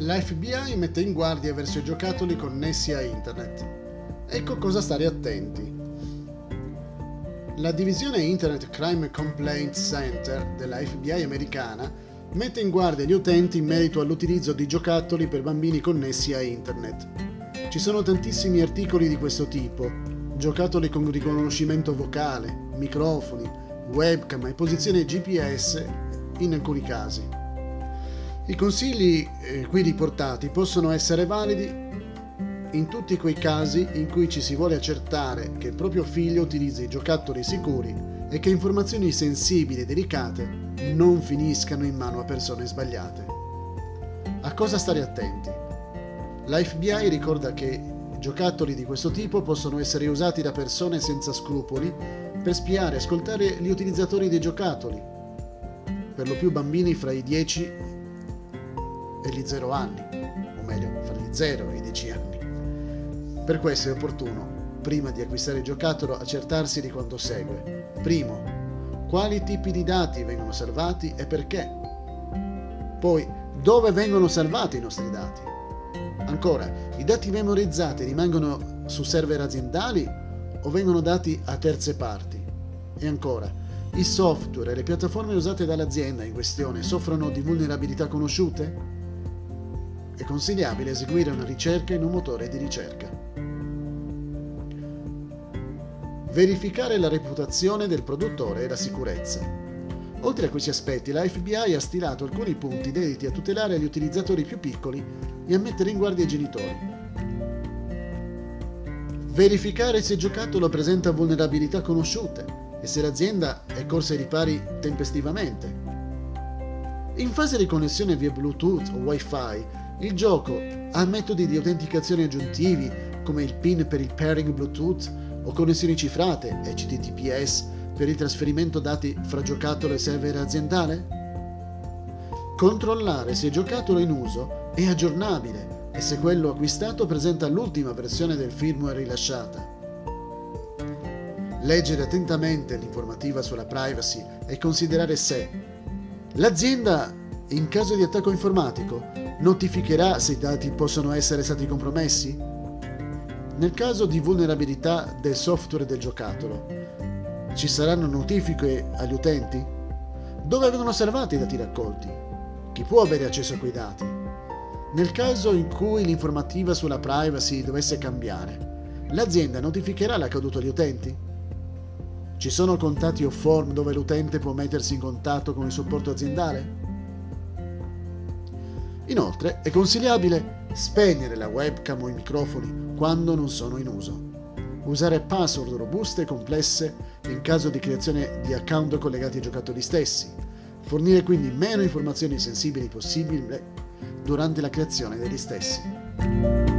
La FBI mette in guardia verso i giocattoli connessi a internet. Ecco cosa stare attenti. La divisione Internet Crime Complaint Center della FBI americana mette in guardia gli utenti in merito all'utilizzo di giocattoli per bambini connessi a internet. Ci sono tantissimi articoli di questo tipo, giocattoli con riconoscimento vocale, microfoni, webcam e posizione GPS in alcuni casi. I consigli eh, qui riportati possono essere validi in tutti quei casi in cui ci si vuole accertare che il proprio figlio utilizzi giocattoli sicuri e che informazioni sensibili e delicate non finiscano in mano a persone sbagliate. A cosa stare attenti? La FBI ricorda che giocattoli di questo tipo possono essere usati da persone senza scrupoli per spiare e ascoltare gli utilizzatori dei giocattoli, per lo più bambini fra i 10 e gli 0 anni, o meglio, fra gli 0 e i 10 anni. Per questo è opportuno, prima di acquistare il giocattolo, accertarsi di quanto segue. Primo, quali tipi di dati vengono salvati e perché. Poi, dove vengono salvati i nostri dati. Ancora, i dati memorizzati rimangono su server aziendali o vengono dati a terze parti? E ancora, i software e le piattaforme usate dall'azienda in questione soffrono di vulnerabilità conosciute? È consigliabile eseguire una ricerca in un motore di ricerca. Verificare la reputazione del produttore e la sicurezza. Oltre a questi aspetti, la FBI ha stilato alcuni punti dediti a tutelare gli utilizzatori più piccoli e a mettere in guardia i genitori. Verificare se il giocattolo presenta vulnerabilità conosciute e se l'azienda è corsa ai ripari tempestivamente. In fase di connessione via Bluetooth o Wi-Fi, il gioco ha metodi di autenticazione aggiuntivi come il PIN per il pairing Bluetooth o connessioni cifrate HTTPS per il trasferimento dati fra giocattolo e server aziendale? Controllare se il giocattolo in uso è aggiornabile e se quello acquistato presenta l'ultima versione del firmware rilasciata. Leggere attentamente l'informativa sulla privacy e considerare se l'azienda, in caso di attacco informatico, notificherà se i dati possono essere stati compromessi? Nel caso di vulnerabilità del software del giocattolo, ci saranno notifiche agli utenti? Dove vengono salvati i dati raccolti? Chi può avere accesso a quei dati? Nel caso in cui l'informativa sulla privacy dovesse cambiare, l'azienda notificherà l'accaduto agli utenti? Ci sono contatti o form dove l'utente può mettersi in contatto con il supporto aziendale? Inoltre è consigliabile spegnere la webcam o i microfoni quando non sono in uso. Usare password robuste e complesse in caso di creazione di account collegati ai giocattoli stessi. Fornire quindi meno informazioni sensibili possibile durante la creazione degli stessi.